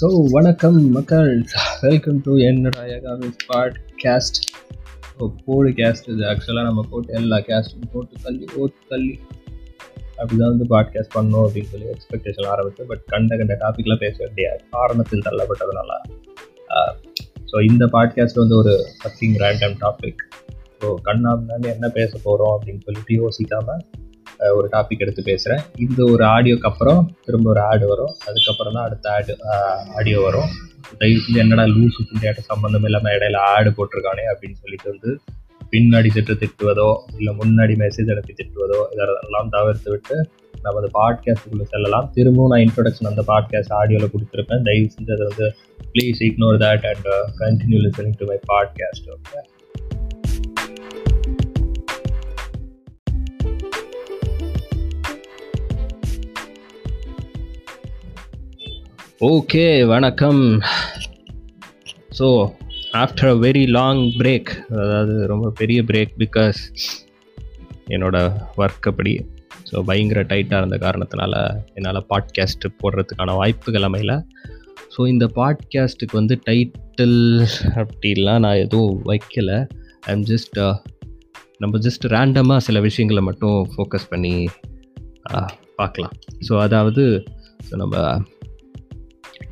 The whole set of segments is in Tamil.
ஸோ வணக்கம் மக்கள். வெல்கம் டு என்னடா யகாவிஸ் பாட்காஸ்ட் ஸோ போடு கேஸ்ட் இது. ஆக்சுவலாக நம்ம போட்டு எல்லா கேஸ்ட்டும் போட்டு தள்ளி ஓட்டு தள்ளி. அப்படி தான் வந்து பாட்காஸ்ட் பண்ணணும் அப்படின்னு சொல்லி எக்ஸ்பெக்டேஷன் ஆரம்பிச்சு பட் கண்ட கண்ட டாப்பிக்லாம் பேச வேண்டிய காரணத்தில் தள்ளப்பட்டதுனால ஸோ இந்த பாட்காஸ்ட் வந்து ஒரு சத்திங் ரேண்டம் டாபிக் ஸோ கண்ணாமண்ணு என்ன பேச போகிறோம் அப்படின்னு சொல்லிட்டு யோசிக்காமல் ஒரு டாபிக் எடுத்து பேசுகிறேன் இந்த ஒரு ஆடியோக்கு அப்புறம் திரும்ப ஒரு ஆடு வரும். அதுக்கப்புறம் தான் அடுத்த ஆடு ஆடியோ வரும். தயவு செஞ்சு என்னடா லூசு புண்டையாட்ட சம்மந்தம் இல்லாமல் இடையில ஆடு போட்டிருக்கானே அப்படின்னு சொல்லிட்டு வந்து பின்னாடி திட்டு திட்டுவதோ இல்லை முன்னாடி மெசேஜ் அனுப்பி திட்டுவதோ இதெல்லாம் தவிர்த்து விட்டு நம்ம அந்த பாட்காஸ்ட்டுக்குள்ளே செல்லலாம். திரும்பவும் நான் இன்ட்ரொடக்ஷன் அந்த பாட்காஸ்ட் ஆடியோவில் கொடுத்துருப்பேன். தயவு செஞ்சு அதை வந்து please ignore that and continue listening to my podcast okay okay வணக்கம். So after a very long break அதாவது ரொம்ப பெரிய பிரேக் பிகாஸ் என்னோடய ஒர்க் அப்படி ஸோ பயங்கர டைட்டாக இருந்த காரணத்தினால என்னால் பாட்காஸ்ட்டு போடுறதுக்கான வாய்ப்புகள் அமையல. ஸோ இந்த பாட்காஸ்ட்டுக்கு வந்து டைட்டில் அப்படிலாம் நான் எதுவும் வைக்கலை. ஐ எம் ஜஸ்ட் uh, நம்ம ஜஸ்ட் ரேண்டமாக சில விஷயங்களை மட்டும் ஃபோக்கஸ் பண்ணி பார்க்கலாம். ஸோ அதாவது ஸோ நம்ம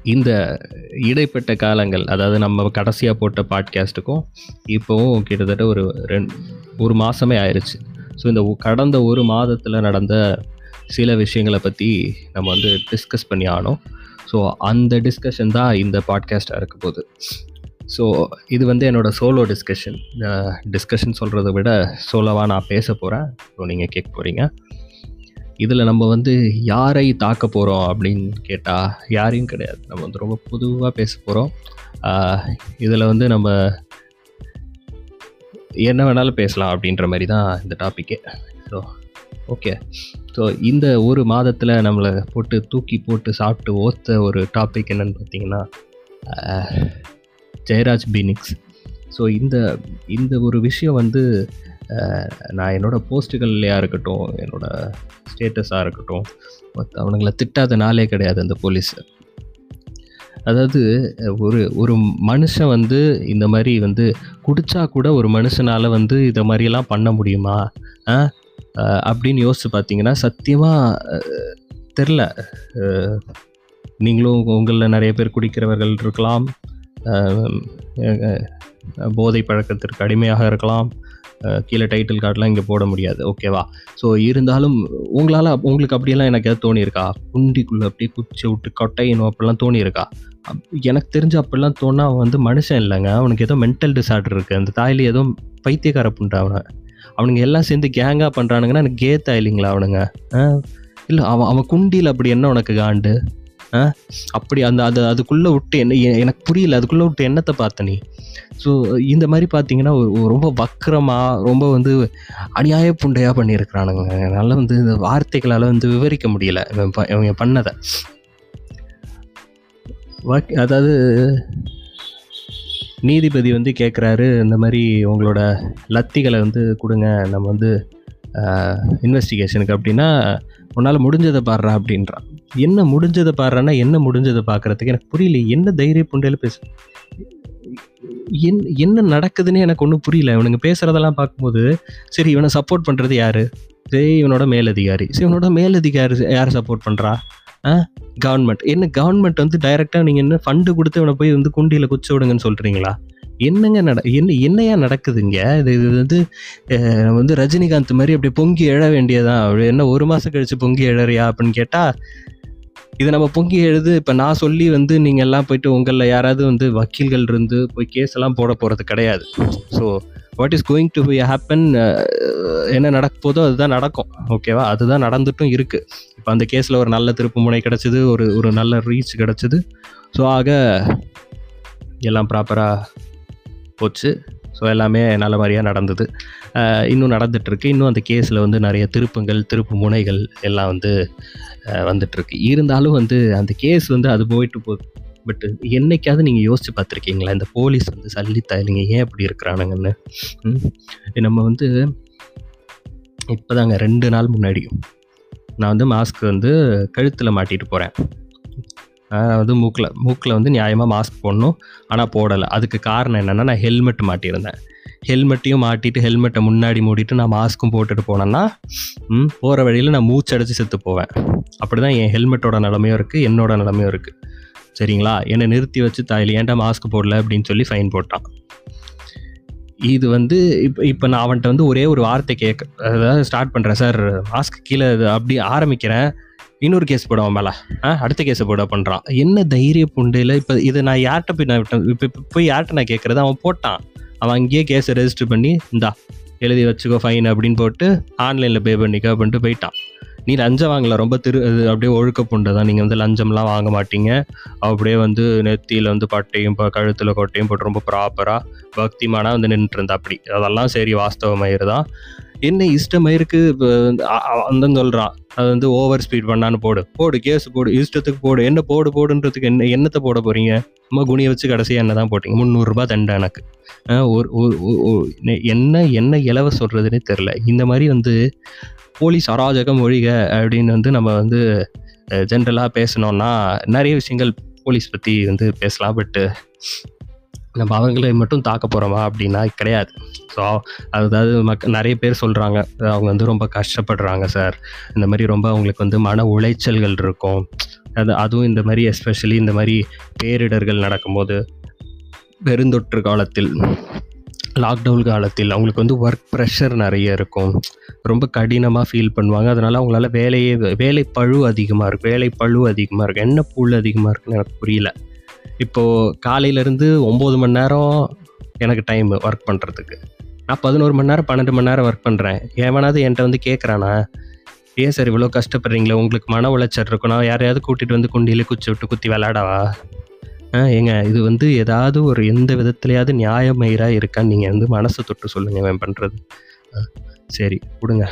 இந்த இடைப்பட்ட காலங்கள் அதாவது நம்ம கடைசியாக போட்ட பாட்காஸ்ட்டுக்கும் இப்போவும் கிட்டத்தட்ட ஒரு ரெண்டு ஒரு மாதமே ஆயிடுச்சு ஸோ இந்த கடந்த ஒரு மாதத்தில் நடந்த சில விஷயங்களை பற்றி நம்ம வந்து டிஸ்கஸ் பண்ணி ஆனோம். ஸோ அந்த டிஸ்கஷன் தான் இந்த பாட்காஸ்ட்டாக இருக்க போகுது. ஸோ இது வந்து என்னோடய சோலோ டிஸ்கஷன் டிஸ்கஷன் சொல்கிறத விட சோலோவாக நான் பேச போகிறேன் ஸோ நீங்கள் கேட்க போகிறீங்க இதில் நம்ம வந்து யாரை தாக்க போகிறோம் அப்படின்னு கேட்டால் யாரையும் கிடையாது. நம்ம வந்து ரொம்ப பொதுவாக பேச போகிறோம். இதில் வந்து நம்ம என்ன வேணாலும் பேசலாம் அப்படின்ற மாதிரி தான் இந்த டாப்பிக்கே ஸோ ஓகே ஸோ இந்த ஒரு மாதத்தில் நம்மளை போட்டு தூக்கி போட்டு சாப்பிட்டு ஓத்த ஒரு டாபிக் என்னன்னு பார்த்தீங்கன்னா ஜெயராஜ் பீனிக்ஸ். ஸோ இந்த இந்த ஒரு விஷயம் வந்து நான் என்னோடய போஸ்ட்டுகள்லையாக இருக்கட்டும் என்னோடய ஸ்டேட்டஸாக இருக்கட்டும் மற்ற அவனுங்களை திட்டாத நாளே கிடையாது அந்த போலீஸ். அதாவது ஒரு ஒரு மனுஷன் வந்து இந்த மாதிரி வந்து குடித்தா கூட ஒரு மனுஷனால் வந்து இதை மாதிரியெல்லாம் பண்ண முடியுமா? அப்படின்னு யோசிச்சு பார்த்தீங்கன்னா சத்தியமாக தெரில. நீங்களும் உங்களில் நிறைய பேர் குடிக்கிறவர்கள் இருக்கலாம். போதை பழக்கத்திற்கு அடிமையாக இருக்கலாம். கீழே டைட்டில் கார்டெலாம் இங்கே போட முடியாது. ஓகேவா ஸோ இருந்தாலும் உங்களால் உங்களுக்கு அப்படியெல்லாம் எனக்கு எதாவது தோணியிருக்கா? குண்டிக்குள்ளே அப்படியே குச்சி விட்டு கொட்டையணும் அப்படிலாம் தோணியிருக்கா? எனக்கு தெரிஞ்ச அப்படிலாம் தோணா அவன் வந்து மனுஷன் இல்லைங்க. அவனுக்கு ஏதோ மென்டல் டிசார்டர் இருக்குது அந்த தாயில ஏதோ பைத்தியக்கார பண்ணுறான் அவனை. அவனுங்க எல்லாம் சேர்ந்து கேங்காக பண்ணுறானுங்கன்னா எனக்கு கே தாயிலிங்களா அவனுங்க? இல்லை அவன் அவன் குண்டியில் அப்படி என்ன உனக்கு காண்டு? அப்படி அந்த அது அதுக்குள்ளே விட்டு என்ன எனக்கு புரியல. அதுக்குள்ளே விட்டு என்னத்தை பார்த்த நீ? ஸோ இந்த மாதிரி பார்த்தீங்கன்னா ரொம்ப வக்கரமாக ரொம்ப வந்து அநியாய புண்டையாக பண்ணியிருக்கிறானுங்க. என்னால் வந்து இந்த வார்த்தைகளால் வந்து விவரிக்க முடியல இவங்க பண்ணதை. அதாவது நீதிபதி வந்து கேட்குறாரு இந்த மாதிரி உங்களோட லத்திகளை வந்து கொடுங்க நம்ம வந்து இன்வெஸ்டிகேஷனுக்கு அப்படின்னா உன்னால் முடிஞ்சதை பாடுறா அப்படின்றான். என்ன முடிஞ்சதை பாடுறான்னா என்ன முடிஞ்சதை பார்க்குறதுக்கு எனக்கு புரியல. என்ன தைரிய புண்டையில் பேசு. என் என்ன நடக்குதுன்னு எனக்கு ஒன்றும் புரியல. இவனுங்க பேசுகிறதெல்லாம் பார்க்கும்போது சரி இவனை சப்போர்ட் பண்ணுறது யார்? சரி இவனோட மேலதிகாரி. சரி இவனோட மேலதிகாரி யார் சப்போர்ட் பண்ணுறா ஆ? கவர்மெண்ட் என்ன கவர்மெண்ட் வந்து டைரெக்டாக நீங்கள் என்ன ஃபண்டு கொடுத்து இவனை போய் வந்து குண்டியில் குச்ச விடுங்கன்னு சொல்கிறீங்களா என்னங்க நட என்ன என்னையா நடக்குதுங்க? இது இது வந்து வந்து ரஜினிகாந்த் மாதிரி அப்படி பொங்கி எழ வேண்டியதான் அப்படி என்ன ஒரு மாதம் கழித்து பொங்கி எழறியா அப்படின்னு கேட்டால் இது நம்ம பொங்கி எழுது. இப்போ நான் சொல்லி வந்து நீங்கள் எல்லாம் போயிட்டு உங்களில் யாராவது வந்து வக்கீல்கள் இருந்து போய் கேஸ் எல்லாம் போட போகிறது கிடையாது. So what is going to happen என்ன நடக்க போதோ அதுதான் நடக்கும். ஓகேவா அதுதான் நடந்துட்டும் இருக்குது இப்போ அந்த கேஸில் ஒரு நல்ல திருப்பு முனை கிடச்சிது ஒரு ஒரு நல்ல ரீச் கிடச்சிது. ஸோ ஆக எல்லாம் ப்ராப்பராக போச்சு. ஸோ எல்லாமே நல்ல மாதிரியாக நடந்தது. இன்னும் நடந்துகிட்ருக்கு இன்னும் அந்த கேஸில் வந்து நிறைய திருப்பங்கள் திருப்பு முனைகள் எல்லாம் வந்து வந்துட்டுருக்கு. இருந்தாலும் வந்து அந்த கேஸ் வந்து அது போயிட்டு போ பட் என்னைக்காவது நீங்கள் யோசித்து பார்த்துருக்கீங்களா? இந்த போலீஸ் வந்து சல்லித்தாயிலிங்க ஏன் அப்படி இருக்கிறானுங்கன்னு? நம்ம வந்து இப்போதாங்க ரெண்டு நாள் முன்னாடி நான் வந்து மாஸ்க் வந்து கழுத்தில் மாட்டிகிட்டு போகிறேன் வந்து மூக்கில் மூக்கில் வந்து நியாயமாக மாஸ்க் போடணும். ஆனால் போடலை. அதுக்கு காரணம் என்னென்னா நான் ஹெல்மெட் மாட்டியிருந்தேன். ஹெல்மெட்டையும் மாட்டிட்டு ஹெல்மெட்டை முன்னாடி மூடிட்டு நான் மாஸ்க்கும் போட்டுட்டு போனேன்னா போகிற வழியில் நான் மூச்சடைச்சு செத்து போவேன். அப்படி தான் என் ஹெல்மெட்டோட நிலமையும் இருக்குது என்னோட நிலமையும் இருக்குது சரிங்களா? என்னை நிறுத்தி வச்சு தாயில் ஏன்டா மாஸ்க் போடல? அப்படின்னு சொல்லி ஃபைன் போட்டான். இது வந்து இப்போ இப்போ நான் அவன்கிட்ட வந்து ஒரே ஒரு வார்த்தை கேட்க அதாவது ஸ்டார்ட் பண்ணுறேன் சார் மாஸ்க் கீழே அப்படி ஆரம்பிக்கிறேன். இன்னொரு கேஸ் போடுவான் மேலே. ஆ அடுத்த கேஸை போட பண்ணுறான் என்ன தைரிய புண்டையில் இப்போ இதை நான் யார்கிட்ட போய் நான் இப்போ இப்போ போய் யார்கிட்ட நான் கேட்குறது அவன் போட்டான். அவன் அங்கேயே கேஸை ரெஜிஸ்டர் பண்ணி இந்தா எழுதி வச்சுக்கோ ஃபைன் அப்படின்னு போட்டு ஆன்லைனில் பே பண்ணிக்கோ அப்படின்ட்டு போயிட்டான். நீ லஞ்சம் வாங்கல. ரொம்ப திரு இது அப்படியே ஒழுக்க புண்டை தான். நீங்கள் வந்து லஞ்சம்லாம் வாங்க மாட்டீங்க. அப்படியே வந்து நெத்தியில் வந்து பட்டையும் கழுத்தில் கொட்டையும் போட்டு ரொம்ப ப்ராப்பராக பக்திமானா வந்து நின்றுருந்தா அப்படி. அதெல்லாம் சரி வாஸ்தவமாயிரு தான் என்ன இஷ்டமயிருக்கு அந்த சொல்கிறான் அது வந்து ஓவர் ஸ்பீட் பண்ணான்னு போடு. போடு கேஸ் போடு இஷ்டத்துக்கு போடு. என்ன போடு போடுன்றதுக்கு என்ன என்னத்தை போட போகிறீங்க சும்மா குனியை வச்சு கடைசியாக என்ன தான் போட்டிங்க? முந்நூறுரூபா தண்டை எனக்கு. ஒரு என்ன என்ன இலவ சொல்கிறதுனே தெரில இந்த மாதிரி வந்து போலீஸ் அராஜகம் ஒழிக அப்படின்னு வந்து நம்ம வந்து ஜென்ரலாக பேசணும்னா நிறைய விஷயங்கள் போலீஸ் பற்றி வந்து பேசலாம். பட்டு நம்ம அவங்களை மட்டும் தாக்க போகிறோமா அப்படின்னா கிடையாது. ஸோ அதாவது மக்க நிறைய பேர் சொல்கிறாங்க அவங்க வந்து ரொம்ப கஷ்டப்படுறாங்க சார். இந்த மாதிரி ரொம்ப அவங்களுக்கு வந்து மன உளைச்சல்கள் இருக்கும். அது அதுவும் இந்த மாதிரி எஸ்பெஷலி இந்த மாதிரி பேரிடர்கள் நடக்கும்போது பெருந்தொற்று காலத்தில் லாக்டவுன் காலத்தில் அவங்களுக்கு வந்து ஒர்க் ப்ரெஷர் நிறைய இருக்கும். ரொம்ப கடினமாக ஃபீல் பண்ணுவாங்க. அதனால் அவங்களால வேலையே வேலை பழு அதிகமாக இருக்கும் வேலை பழு அதிகமாக இருக்கும் என்ன புல் அதிகமாக இருக்குன்னு எனக்கு புரியல. இப்போது காலையிலேருந்து ஒம்பது மணி நேரம் எனக்கு டைம் ஒர்க் பண்ணுறதுக்கு நான் பதினோரு மணி நேரம் பன்னெண்டு மணி நேரம் ஒர்க் பண்ணுறேன் எவனாவது என்கிட்ட வந்து கேட்குறானா ஏன் சார் இவ்வளோ கஷ்டப்படுறீங்களே? உங்களுக்கு மன உளைச்சல் இருக்கும் நான் யாரையாவது கூட்டிகிட்டு வந்து குண்டியில் குச்சி விட்டு குத்தி விளாடவா ஏங்க இது வந்து ஏதாவது ஒரு எந்த விதத்துலையாவது நியாயமயிராக இருக்கான்னு நீங்கள் வந்து மனசை தொட்டு சொல்லுங்கள் இவன் பண்ணுறது சரி கொடுங்க.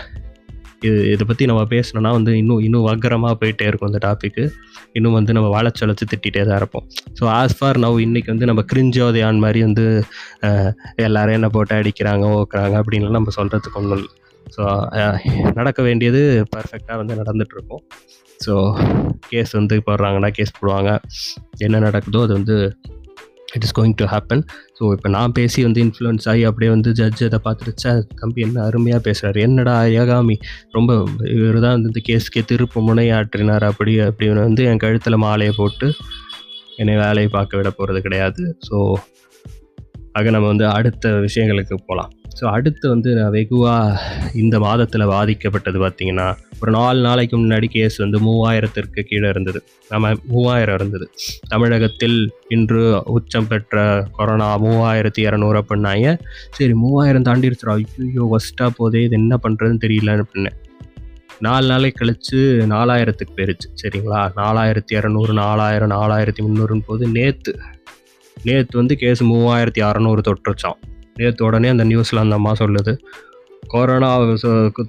இது இதை பற்றி நம்ம பேசணும்னா வந்து இன்னும் இன்னும் வக்கரமாக போயிட்டே இருக்கும் இந்த டாப்பிக்கு இன்னும் வந்து நம்ம வாழைச்சொலைச்சு திட்டிகிட்டே தான் இருப்போம். ஸோ ஆஸ் ஃபார் நவ் இன்றைக்கி வந்து நம்ம கிரிஞ்சோதையான் மாதிரி வந்து எல்லாரும் என்ன போட்டு அடிக்கிறாங்க ஓக்குறாங்க அப்படின்லாம் நம்ம சொல்கிறதுக்கு ஒன்றும் இல்லை ஸோ நடக்க வேண்டியது பர்ஃபெக்டாக வந்து நடந்துகிட்ருக்கோம் ஸோ கேஸ் வந்து போடுறாங்கன்னா கேஸ் போடுவாங்க. என்ன நடக்குதோ அது வந்து it is going to happen so இப்போ நான் பேசி வந்து இன்ஃப்ளூயன்ஸ் ஆகி அப்படியே வந்து ஜட்ஜ் அதை பார்த்துருச்சா தம்பி என்ன அருமையாக பேசுகிறாரு என்னடா ஏகாமி ரொம்ப இவர் தான் வந்து இந்த கேஸ்க்கே திருப்பு முனையாற்றினார். அப்படி அப்படின்னு வந்து என் கழுத்தில் மாலையை போட்டு என்னை வேலையை பார்க்க விட போகிறது கிடையாது. ஸோ ஆக நம்ம வந்து அடுத்த விஷயங்களுக்கு போகலாம் ஸோ அடுத்து வந்து நான் வெகுவாக இந்த மாதத்தில் பாதிக்கப்பட்டது பார்த்திங்கன்னா ஒரு நாலு நாளைக்கு முன்னாடி கேஸ் வந்து மூவாயிரத்திற்கு கீழே இருந்தது. நம்ம மூவாயிரம் இருந்தது. தமிழகத்தில் இன்று உச்சம் பெற்ற கொரோனா மூவாயிரத்தி இரநூறு அப்படின்னாங்க. சரி மூவாயிரம் தாண்டிடுச்சுரா ஐயோ ஒஸ்ட்டாக போதே இது என்ன பண்ணுறதுன்னு தெரியலன்னு அப்படின்னு. நாலு நாளைக்கு கழித்து நாலாயிரத்துக்கு போயிருச்சு சரிங்களா? நாலாயிரத்தி இரநூறு நாலாயிரம் நாலாயிரத்தி முந்நூறுன்னு போது நேற்று நேற்று வந்து கேஸ் மூவாயிரத்தி அறநூறு தொற்றுச்சான் நேற்று உடனே அந்த நியூஸில் அந்த அம்மா சொல்லுது கொரோனா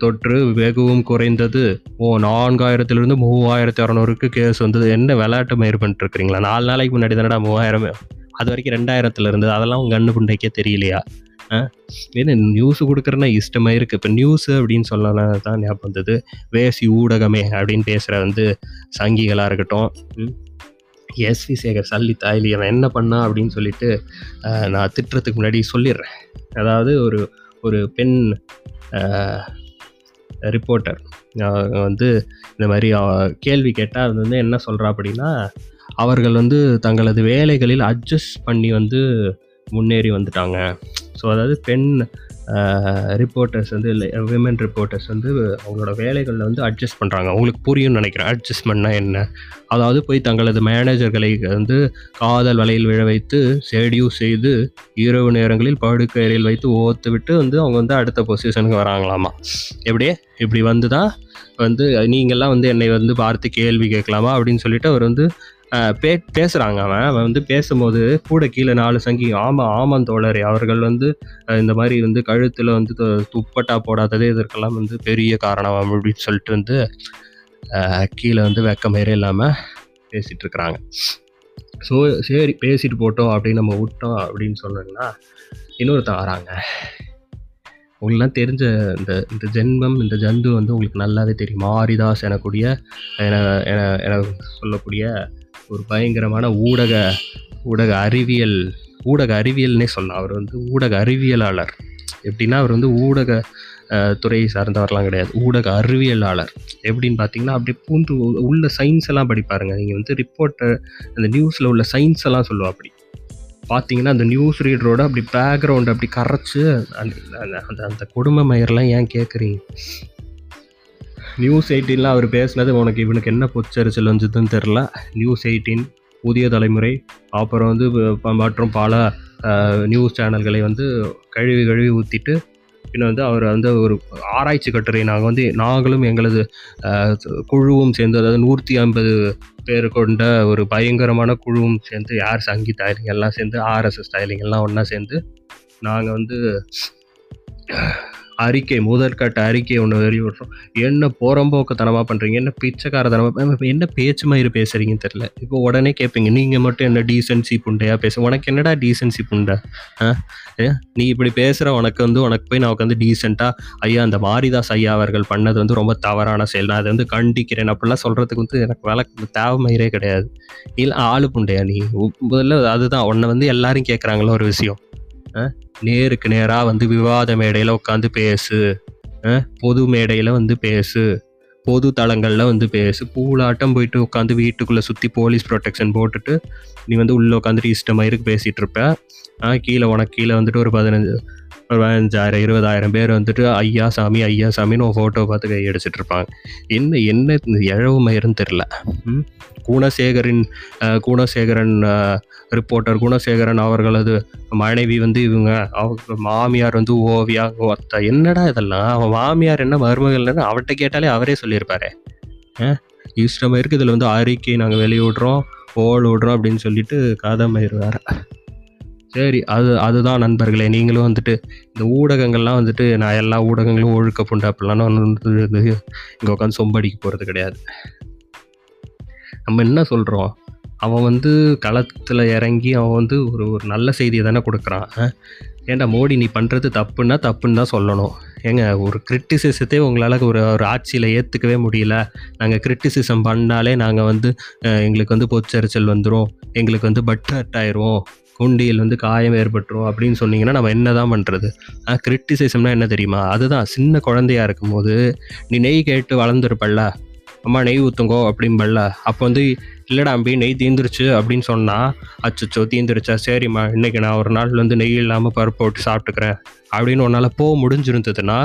தொற்று வெகுவும் குறைந்தது. ஓ நான்காயிரத்துலேருந்து மூவாயிரத்தி அறநூறுக்கு கேஸ் வந்தது. என்ன விளையாட்டு மயிர் பண்ணிட்டுருக்குறீங்களா? நாலு நாளைக்கு முன்னாடி தானடா மூவாயிரம் அது வரைக்கும் ரெண்டாயிரத்தில் இருந்தது அதெல்லாம் உங்கள் கண்ணு புண்டைக்கே தெரியலையா? ஏன்னா நியூஸ் கொடுக்குறேன்னா இஷ்டமாக இருக்குது இப்போ நியூஸு அப்படின்னு சொல்லலாம் தான் ஞாபகம் வந்தது. வேசி ஊடகமே அப்படின்னு பேசுகிற வந்து சங்கிகளாக இருக்கட்டும் எஸ்வி சேகர் சல்லி இல்லை அவன் என்ன பண்ணா அப்படின்னு சொல்லிட்டு நான் திட்டுறதுக்கு முன்னாடி சொல்லிடுறேன். அதாவது ஒரு ஒரு பெண் ரிப்போர்ட்டர் வந்து இந்த மாதிரி கேள்வி கேட்டால் அது வந்து என்ன சொல்கிறா அப்படின்னா அவர்கள் வந்து தங்களது வேலைகளில் அட்ஜஸ்ட் பண்ணி வந்து முன்னேறி வந்துட்டாங்க. ஸோ அதாவது பெண் ரிப்போர்ட்டர்ஸ் வந்து இல்லை விமன் ரிப்போர்ட்டர்ஸ் வந்து அவங்களோட வேலைகளில் வந்து அட்ஜஸ்ட் பண்ணுறாங்க அவங்களுக்கு புரியும்னு நினைக்கிறேன். அட்ஜஸ்ட்மெண்ட்னா என்ன? அதாவது போய் தங்களது மேனேஜர்களை வந்து காதல் வலையில் விழ வைத்து ஷெட்யூ செய்து இரவு நேரங்களில் படுக்கையில் வைத்து ஓத்து விட்டு வந்து அவங்க வந்து அடுத்த பொசிஷனுக்கு வராங்களாமா? எப்படியே இப்படி வந்து தான் வந்து நீங்கள்லாம் வந்து என்னை வந்து பார்த்து கேள்வி கேட்கலாமா? அப்படின்னு சொல்லிட்டு அவர் வந்து பே பேசுகிறாங்க அவன். அவன் வந்து பேசும்போது கூட கீழே நாலு சங்கி ஆமாம் ஆமாம் தோழரே. அவர்கள் வந்து இந்த மாதிரி வந்து கழுத்தில் வந்து துப்பட்டா போடாததே இதற்கெல்லாம் வந்து பெரிய காரணம் அப்படின்னு சொல்லிட்டு வந்து கீழே வந்து வெக்கமேறே இல்லாமல் பேசிகிட்டு இருக்கிறாங்க. ஸோ சரி பேசிட்டு போட்டோம் அப்படின்னு நம்ம விட்டோம் அப்படின்னு சொன்னோம்னா இன்னொருத்தன் வராங்க. உங்களுக்குலாம் தெரிஞ்ச இந்த இந்த ஜென்மம் இந்த ஜந்து வந்து உங்களுக்கு நல்லாவே தெரியும். மாரிதாஸ் எனக்கூடிய என என சொல்லக்கூடிய ஒரு பயங்கரமான ஊடக ஊடக அறிவியல் ஊடக அறிவியல்னே சொல்லலாம். அவர் வந்து ஊடக அறிவியலாளர். எப்படின்னா அவர் வந்து ஊடக துறையை துறை சார்ந்தவர்லாம் கிடையாது. ஊடக அறிவியலாளர். எப்படின்னு பார்த்தீங்கன்னா அப்படியே பூந்து உள்ள சயின்ஸ் எல்லாம் படிப்பாருங்க. நீங்கள் வந்து ரிப்போர்ட்டர் அந்த நியூஸில் உள்ள சயின்ஸ் எல்லாம் சொல்லுவா அப்படி. பார்த்தீங்கன்னா அந்த நியூஸ் ரீடரோட அப்படி பேக்ரவுண்ட் அப்படி கரைச்சு அந்த அந்த- அந்த அந்த மயர்லாம் ஏன் கேட்குறீங்க நியூஸ் எயிட்டீனில் அவர் பேசுனது உனக்கு இவனுக்கு என்ன பொச்சரிச்சல் வந்துதுன்னு தெரில நியூஸ் எயிட்டீன் புதிய தலைமுறை அப்புறம் வந்து மற்றும் பல நியூஸ் சேனல்களை வந்து கழுவி கழுவி ஊற்றிட்டு பின்ன வந்து அவர் வந்து ஒரு ஆராய்ச்சி கட்டுரை நாங்கள் வந்து நாங்களும் எங்களது குழுவும் சேர்ந்து அதாவது நூற்றி ஐம்பது பேர் கொண்ட ஒரு பயங்கரமான குழுவும் சேர்ந்து யார் சங்கி ஸ்டைலிங் எல்லாம் சேர்ந்து ஆர்எஸ்எஸ் ஸ்டைலிங் எல்லாம் ஒன்றா சேர்ந்து நாங்கள் வந்து அறிக்கை முதற்கட்ட அறிக்கை ஒன்று வெளியிடுறோம். என்ன புறம்போக்குத்தனமாக பண்ணுறீங்க என்ன பிச்சைக்காரத்தனமாக என்ன பேச்சு மயிறு பேசுகிறீங்கன்னு தெரில இப்போ உடனே கேட்பீங்க நீங்கள் மட்டும் என்ன டீசென்சி புண்டையா பேச உனக்கு என்னடா டீசென்சி புண்டை? ஆ? ஏ, நீ இப்படி பேசுகிற உனக்கு வந்து உனக்கு போய் நான் உட்காந்து டீசெண்டாக ஐயா அந்த மாரிதாஸ் ஐயா அவர்கள் பண்ணது வந்து ரொம்ப தவறான செயல். நான் அதை வந்து கண்டிக்கிறேன். அப்படிலாம் சொல்கிறதுக்கு வந்து எனக்கு வேலை தேவைமயிரே கிடையாது. இல்லை ஆளு புண்டையா நீ? முதல்ல அதுதான் உன்னை வந்து எல்லாரும் கேட்குறாங்களோ ஒரு விஷயம். நேருக்கு நேராக வந்து விவாத மேடையில் உட்காந்து பேசு. ஆ? பொது மேடையில் வந்து பேசு. பொது தளங்களில் வந்து பேசு. பூலாட்டம் போயிட்டு உட்காந்து வீட்டுக்குள்ளே சுற்றி போலீஸ் ப்ரொடெக்ஷன் போட்டுட்டு நீ வந்து உள்ளே உட்காந்துட்டு இஷ்டமாயிருக்கு பேசிகிட்டு இருப்ப. ஆ கீழே உனக்கு கீழே வந்துட்டு ஒரு பதினஞ்சு ஒரு பதினஞ்சாயிரம் இருபதாயிரம் பேர் வந்துட்டு ஐயா சாமி ஐயா சாமின்னு ஒரு ஃபோட்டோ பார்த்து கையடிச்சிட்டு இருப்பாங்க. என்ன என்ன இழவு மயிருன்னு தெரில ம்? குணசேகரின் குணசேகரன் ரிப்போர்ட்டர் குணசேகரன் அவர்களது மனைவி வந்து இவங்க அவங்க மாமியார் வந்து ஓவியா ஒத்த என்னடா இதெல்லாம்? அவன் மாமியார் என்ன மருமகள்னு அவர்கிட்ட கேட்டாலே அவரே சொல்லியிருப்பாரு. இஷ்டம் இருக்குது இதில் வந்து அறிக்கை நாங்கள் வெளியே ஓல் விடுறோம் அப்படின்னு சொல்லிட்டு கதமயிர் வேற சரி அது அதுதான் நண்பர்களே நீங்களும் வந்துட்டு இந்த ஊடகங்கள்லாம் வந்துட்டு நான் எல்லா ஊடகங்களும் ஒழுக்க புண்டு அப்படிலாம் வந்து இங்கே உட்காந்து சொம்படிக்க போகிறது கிடையாது. நம்ம என்ன சொல்கிறோம் அவன் வந்து களத்தில் இறங்கி அவன் வந்து ஒரு ஒரு நல்ல செய்தியை தானே கொடுக்குறான். அஹ். ஏன்டா மோடி நீ பண்ணுறது தப்புன்னா தப்புன்னு தான் சொல்லணும். ஏங்க ஒரு கிரிட்டிசிசத்தை உங்களால் ஒரு ஒரு ஆட்சியில் ஏற்றுக்கவே முடியல. நாங்கள் கிரிட்டிசிசம் பண்ணாலே நாங்கள் வந்து எங்களுக்கு வந்து பொச்சரிச்சல் வந்துடும் எங்களுக்கு வந்து பட் ஹர்ட் ஆயிரும். குண்டியில் வந்து காயம் ஏற்பட்டுரும் அப்படின்னு சொன்னீங்கன்னா நம்ம என்ன தான் பண்ணுறது கிரிட்டிசிசம்னா என்ன தெரியுமா? அதுதான். சின்ன குழந்தையா இருக்கும்போது நீ நெய் கேட்டு வளர்ந்துருப்பல்ல. அம்மா நெய் ஊற்றுங்கோ அப்படிம்பல்ல. அப்போ வந்து இல்லைடா அம்பி நெய் தீந்துருச்சு அப்படின்னு சொன்னால் அச்சச்சோ தீந்துருச்சா? சரிம்மா இன்னைக்கு நான் ஒரு நாள் வந்து நெய் இல்லாமல் பருப்பு போட்டு சாப்பிட்டுக்கிறேன். அப்படின்னு உன்னால் போக முடிஞ்சிருந்ததுன்னா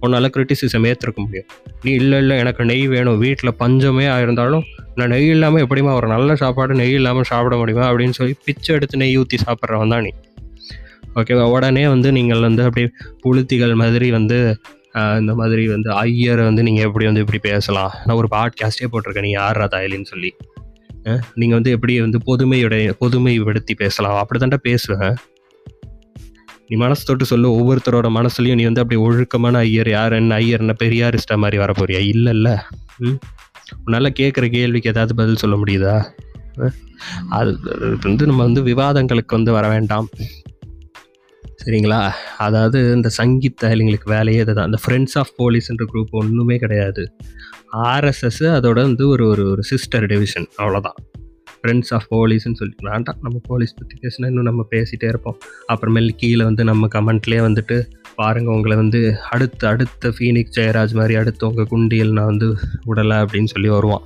உன்னால் கிரிட்டிசிசம் ஏற்றுக்க முடியும். நீ இல்லை இல்லை எனக்கு நெய் வேணும். வீட்டில் பஞ்சமே ஆயிருந்தாலும் நான் நெய் இல்லாமல் எப்படிம்மா ஒரு நல்ல சாப்பாடு நெய் இல்லாமல் சாப்பிட முடியுமா? அப்படின்னு சொல்லி பிச்சை எடுத்து நெய் ஊற்றி சாப்பிட்றவன் தான் நீ. ஓகேவா? உடனே வந்து நீங்கள் வந்து அப்படியே புளுத்திகள் மாதிரி வந்து இந்த மாதிரி வந்து ஐயரை வந்து நீங்கள் எப்படி வந்து இப்படி பேசலாம்? நான் ஒரு பாட்காஸ்டே போட்டிருக்கேன். நீ யாரா தாயலின்னு சொல்லி. நீங்கள் வந்து எப்படி வந்து பொதுமையுடைய பொதுமைப்படுத்தி பேசலாம்? அப்படி தாண்டா பேசுவேன். நீ மனசு தொட்டு சொல்லு. ஒவ்வொருத்தரோட மனசுலையும் நீ வந்து அப்படி ஒழுக்கமான ஐயர் யார்? என்ன ஐயர்? என்ன பெரியாரிஸ்டா மாதிரி வர போறியா? இல்லைல்ல. ம்? உன்னால் கேட்குற கேள்விக்கு ஏதாவது பதில் சொல்ல முடியுதா? அது வந்து நம்ம வந்து விவாதங்களுக்கு வந்து வர வேண்டாம். சரிங்களா? அதாவது இந்த சங்கீத எங்களுக்கு வேலையே இதுதான். இந்த ஃப்ரெண்ட்ஸ் ஆஃப் போலீஸ்ன்ற குரூப் ஒன்றுமே கிடையாது. ஆர்எஸ்எஸ் அதோட வந்து ஒரு ஒரு ஒரு சிஸ்டர் டிவிஷன் அவ்வளோதான் ஃப்ரெண்ட்ஸ் ஆஃப் போலீஸ்னு சொல்லி வேண்டாம். நம்ம போலீஸ் பற்றி பேசினா இன்னும் நம்ம பேசிகிட்டே இருப்போம். அப்புறமேல் கீழே வந்து நம்ம கமெண்ட்லேயே வந்துட்டு பாருங்கள் உங்களை வந்து அடுத்த அடுத்த ஃபீனிக்ஸ் ஜெயராஜ் மாதிரி அடுத்து உங்கள் குண்டியல் நான் வந்து விடலை அப்படின்னு சொல்லி வருவான்.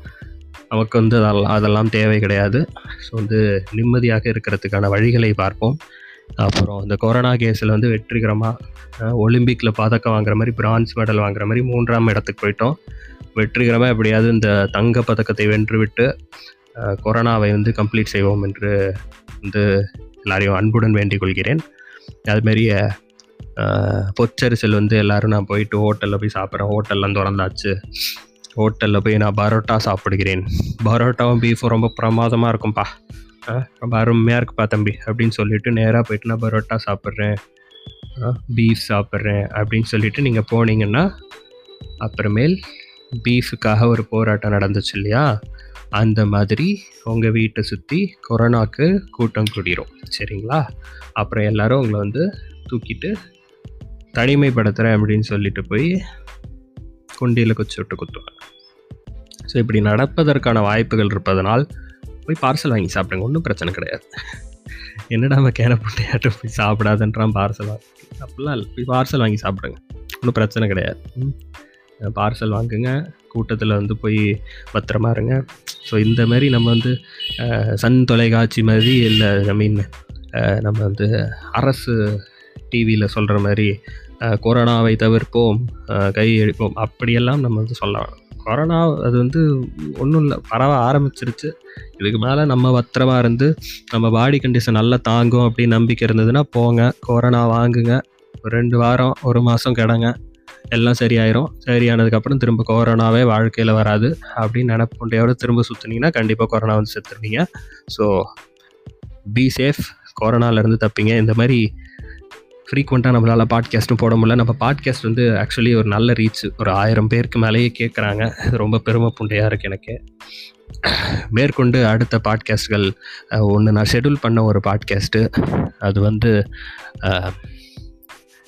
நமக்கு வந்து அதெல்லாம் அதெல்லாம் தேவை கிடையாது. ஸோ வந்து நிம்மதியாக இருக்கிறதுக்கான வழிகளை பார்ப்போம். அப்புறம் இந்த கொரோனா கேஸில் வந்து வெற்றிகரமாக ஒலிம்பிக்கில் பதக்கம் வாங்குற மாதிரி பிரான்ஸ் மெடல் வாங்குற மாதிரி மூன்றாம் இடத்துக்கு போயிட்டோம். வெற்றிகரமாக எப்படியாவது இந்த தங்க பதக்கத்தை வென்றுவிட்டு கொரோனாவை வந்து கம்ப்ளீட் செய்வோம் என்று வந்து எல்லாரையும் அன்புடன் வேண்டிக் கொள்கிறேன். அதுமாரி பொச்சரிசல் வந்து எல்லாரும் நான் போயிட்டு ஹோட்டலில் போய் சாப்பிட்றேன். ஹோட்டல்லாம் திறந்தாச்சு. ஹோட்டலில் போய் நான் பரோட்டா சாப்பிடுகிறேன். பரோட்டாவும் பீஃபும் ரொம்ப பிரமாதமாக இருக்கும்ப்பா ரொம்ப அருமையாக இருக்குப்பா தம்பி அப்படின்னு சொல்லிட்டு நேராக போயிட்டு நான் பரோட்டா சாப்பிட்றேன். பீஃப் சாப்பிட்றேன் அப்படின்னு சொல்லிட்டு நீங்கள் போனீங்கன்னா அப்புறமேல் பீஃபுக்காக ஒரு போராட்டம் நடந்துச்சு இல்லையா? அந்த மாதிரி உங்கள் வீட்டை சுற்றி கொரோனாக்கு கூட்டம் கூடிரும் சரிங்களா? அப்புறம் எல்லாரும் உங்களை வந்து தூக்கிட்டு தனிமைப்படுத்துகிறேன் அப்படின்னு சொல்லிட்டு போய் குண்டியில் குச்சி விட்டு குத்துவேன் ஸோ இப்படி நடப்பதற்கான வாய்ப்புகள் இருப்பதனால் போய் பார்சல் வாங்கி சாப்பிடுங்க ஒன்றும் பிரச்சனை கிடையாது. என்னடா நம்ம கேன போட்டு போய் சாப்பிடாதன்றான் பார்சல் வாங்கி. அப்படிலாம் இல்லை போய் பார்சல் வாங்கி சாப்பிடுங்க ஒன்றும் பிரச்சனை கிடையாது. பார்சல் வாங்குங்க கூட்டத்தில் வந்து போய் பத்திரமா இருங்க. ஸோ இந்த மாதிரி நம்ம வந்து சன் தொலைக்காட்சி மாதிரி இல்லை ஐ மீன் நம்ம வந்து அரசு டிவியில் சொல்கிற மாதிரி கொரோனாவை தவிர்ப்போம் கை அடிப்போம் அப்படியெல்லாம் நம்ம வந்து சொல்லலாம். கொரோனா அது வந்து ஒன்றும் இல்லை பரவ ஆரம்பிச்சிருச்சு. இதுக்கு மேலே நம்ம பத்திரமா இருந்து நம்ம பாடி கண்டிஷன் நல்லா தாங்கும் அப்படின்னு நம்பிக்கை இருந்ததுன்னா போங்க கொரோனா வாங்குங்க. ஒரு ரெண்டு வாரம் ஒரு மாதம் கிடங்க. எல்லாம் சரியாயிரும். சரியானதுக்கப்புறம் திரும்ப கொரோனாவே வாழ்க்கையில் வராது அப்படின்னு நினப்புண்டையோட திரும்ப சுற்றுனீங்கன்னா கண்டிப்பாக கொரோனா வந்து செத்துருவீங்க. ஸோ பி சேஃப் கொரோனாலேருந்து தப்பிங்க. இந்த மாதிரி ஃப்ரீக்வெண்ட்டாக நம்மளால் பாட்காஸ்ட்டும் போட முடியல. நம்ம பாட்காஸ்ட் வந்து ஆக்சுவலி ஒரு நல்ல ரீச் ஒரு ஆயிரம் பேருக்கு மேலேயே கேட்குறாங்க இது ரொம்ப பெருமை புண்டையாக இருக்குது எனக்கு. மேற்கொண்டு அடுத்த பாட்காஸ்ட்கள் ஒன்று நான் ஷெடியூல் பண்ண ஒரு பாட்காஸ்ட்டு அது வந்து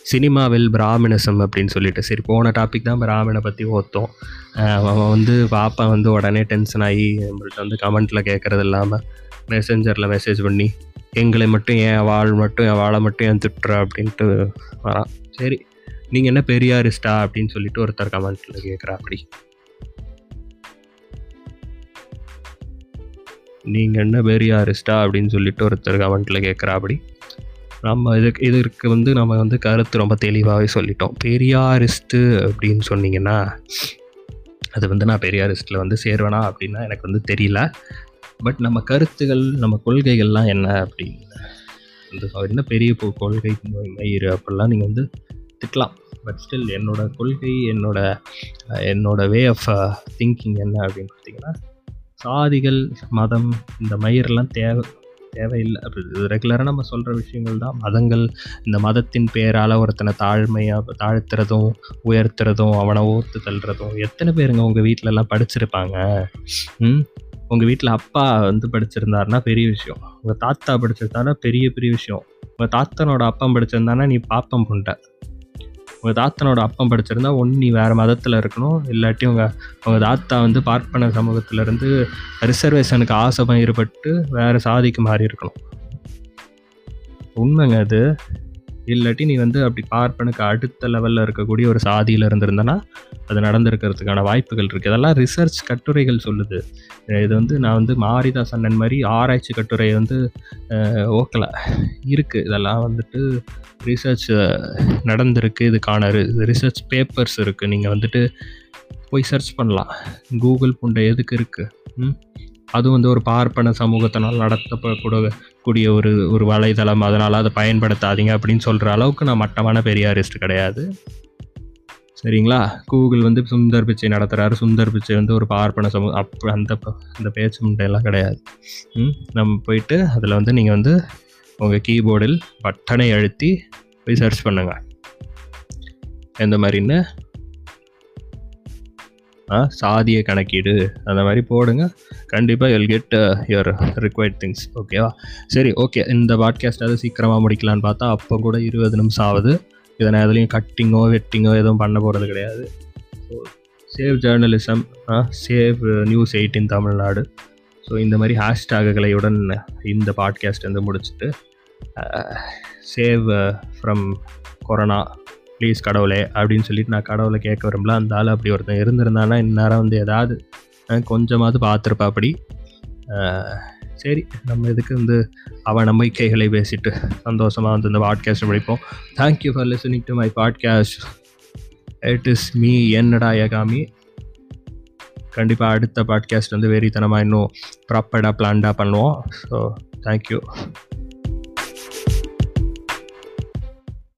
சினிமாவில் பிராமணிசம் அப்படின்னு சொல்லிட்டு. சரி போன டாபிக் தான் பிராமணை பற்றி ஓத்தோம். அவன் வந்து பாப்பா வந்து உடனே டென்ஷன் ஆகி நம்மள்ட்ட வந்து கமெண்ட்டில் கேட்குறது இல்லாமல் மெசேஞ்சரில் மெசேஜ் பண்ணி எங்களை மட்டும் என் வாழ் மட்டும் என் வாழை மட்டும் ஏன் திட்டுற அப்படின்ட்டு வரான். சரி நீங்கள் என்ன பெரியாரிஸ்டா அப்படின்னு சொல்லிட்டு ஒருத்தர் கமெண்ட்டில் கேட்குறா அப்படி நீங்கள் என்ன பெரியாரிஸ்டா அப்படின்னு சொல்லிட்டு ஒருத்தர் கமெண்ட்டில் கேட்குறா அப்படி நம்ம இதுக்கு இதற்கு வந்து நம்ம வந்து கருத்து ரொம்ப தெளிவாகவே சொல்லிட்டோம். பெரியாரிஸ்ட்டு அப்படின்னு சொன்னீங்கன்னா அது வந்து நான் பெரியாரிஸ்ட்டில் வந்து சேருவேனா அப்படின்னா எனக்கு வந்து தெரியல. பட் நம்ம கருத்துகள் நம்ம கொள்கைகள்லாம் என்ன அப்படின்னு இந்த என்ன பெரிய கொள்கை மயிறு அப்படிலாம் நீங்கள் வந்து திட்டலாம். பட் ஸ்டில் என்னோட கொள்கை என்னோட என்னோட வே ஆஃப் திங்கிங் என்ன அப்படின்னு பார்த்தீங்கன்னா சாதிகள் மதம் இந்த மயிரெல்லாம் தேவை தேவையில்லை. அப்படி ரெகுலராக நம்ம சொல்கிற விஷயங்கள் தான். மதங்கள் இந்த மதத்தின் பேரால் ஒருத்தனை தாழ்மையாக தாழ்த்துறதும் உயர்த்துறதும் அவனை ஓத்து தள்ளுறதும் எத்தனை பேருங்க உங்கள் வீட்டிலலாம் படிச்சிருப்பாங்க? உங்கள் வீட்டில் அப்பா வந்து படிச்சிருந்தாருன்னா பெரிய விஷயம். உங்கள் தாத்தா படிச்சிருந்தாருன்னா பெரிய பெரிய விஷயம். உங்கள் தாத்தனோட அப்பம் படிச்சிருந்தானா நீ பாப்பம் பண்ணிட்ட உங்கள் தாத்தனோட அப்பம் படிச்சிருந்தா ஒன்று நீ வேறு மதத்தில் இருக்கணும். இல்லாட்டி உங்கள் உங்கள் தாத்தா வந்து பார்ப்பன சமூகத்திலேருந்து ரிசர்வேஷனுக்கு ஆசை பயிர்பட்டு வேறு சாதிக்கு மாறி இருக்கணும் உண்மைங்க அது. இல்லாட்டி நீ வந்து அப்படி பார்ப்பனுக்கு அடுத்த லெவலில் இருக்கக்கூடிய ஒரு சாதியில் இருந்திருந்தனா அது நடந்திருக்கிறதுக்கான வாய்ப்புகள் இருக்குது இதெல்லாம் ரிசர்ச் கட்டுரைகள் சொல்லுது. இது வந்து நான் வந்து மாரிதாஸ் அண்ணன் மாதிரி ஆராய்ச்சி கட்டுரை வந்து ஓக்கலை. இருக்குது இதெல்லாம் வந்துட்டு ரிசர்ச் நடந்திருக்கு. இதுக்கான ரிசர்ச் பேப்பர்ஸ் இருக்குது நீங்கள் வந்துட்டு போய் சர்ச் பண்ணலாம். கூகுள் புண்டை எதுக்கு இருக்குது அதுவும் வந்து ஒரு பார்ப்பன சமூகத்தினால் நடத்தப்படக்கூட கூடிய ஒரு ஒரு வலைதளம். அதனால் அதை பயன்படுத்தாதீங்க அப்படின்னு சொல்கிற அளவுக்கு நான் மட்டமான பெரியாரிஸ்ட் கிடையாது. சரிங்களா? கூகுள் வந்து சுந்தர் பிச்சை நடத்துகிறாரு சுந்தர் பிச்சை வந்து ஒரு பார்ப்பன சமூகம் அப்போ அந்த அந்த பேச்சு முட்டையெல்லாம் கிடையாது. ம், நம்ம போயிட்டு அதில் வந்து நீங்கள் வந்து உங்கள் கீபோர்டில் பட்டனை அழுத்தி போய் சர்ச் பண்ணுங்கள் எந்த மாதிரின்னு சாதிய கணக்கீடு அந்த மாதிரி போடுங்க. கண்டிப்பாக you'll get your required things ஓகேவா சரி ஓகே இந்த பாட்காஸ்ட் சீக்கிரமாக முடிக்கலான்னு பார்த்தா அப்போ கூட இருபது நிமிஷம் ஆகுது. இதை நான் எதுலேயும் கட்டிங்கோ வெட்டிங்கோ எதுவும் பண்ண போகிறது கிடையாது. So save journalism save news eighteen Tamil Nadu. So இந்த மாதிரி ஹேஷ்டேகுகளையுடன் இந்த பாட்காஸ்ட் வந்து முடிச்சுட்டு சேவ் ஃப்ரம் கொரோனா ப்ளீஸ் கடவுளே அப்படின்னு சொல்லிட்டு நான் கடவுளை கேட்க விரும்பல. அந்த ஆள் அப்படி ஒருத்தன் இருந்திருந்தானா இந்நேரம் வந்து ஏதாவது கொஞ்சமாவது பார்த்துருப்பா அப்படி. சரி நம்ம இதுக்கு வந்து அவன் நம்பிக்கைகளை பேசிட்டு சந்தோஷமாக வந்து இந்த பாட்காஸ்ட் முடிப்போம். Thank you for listening to my podcast it is me என்னடா யகாமி கண்டிப்பாக அடுத்த பாட்காஸ்ட் வந்து வெறித்தனமாக இன்னும் ப்ராப்பர்டாக பிளான்டாக பண்ணுவோம். So thank you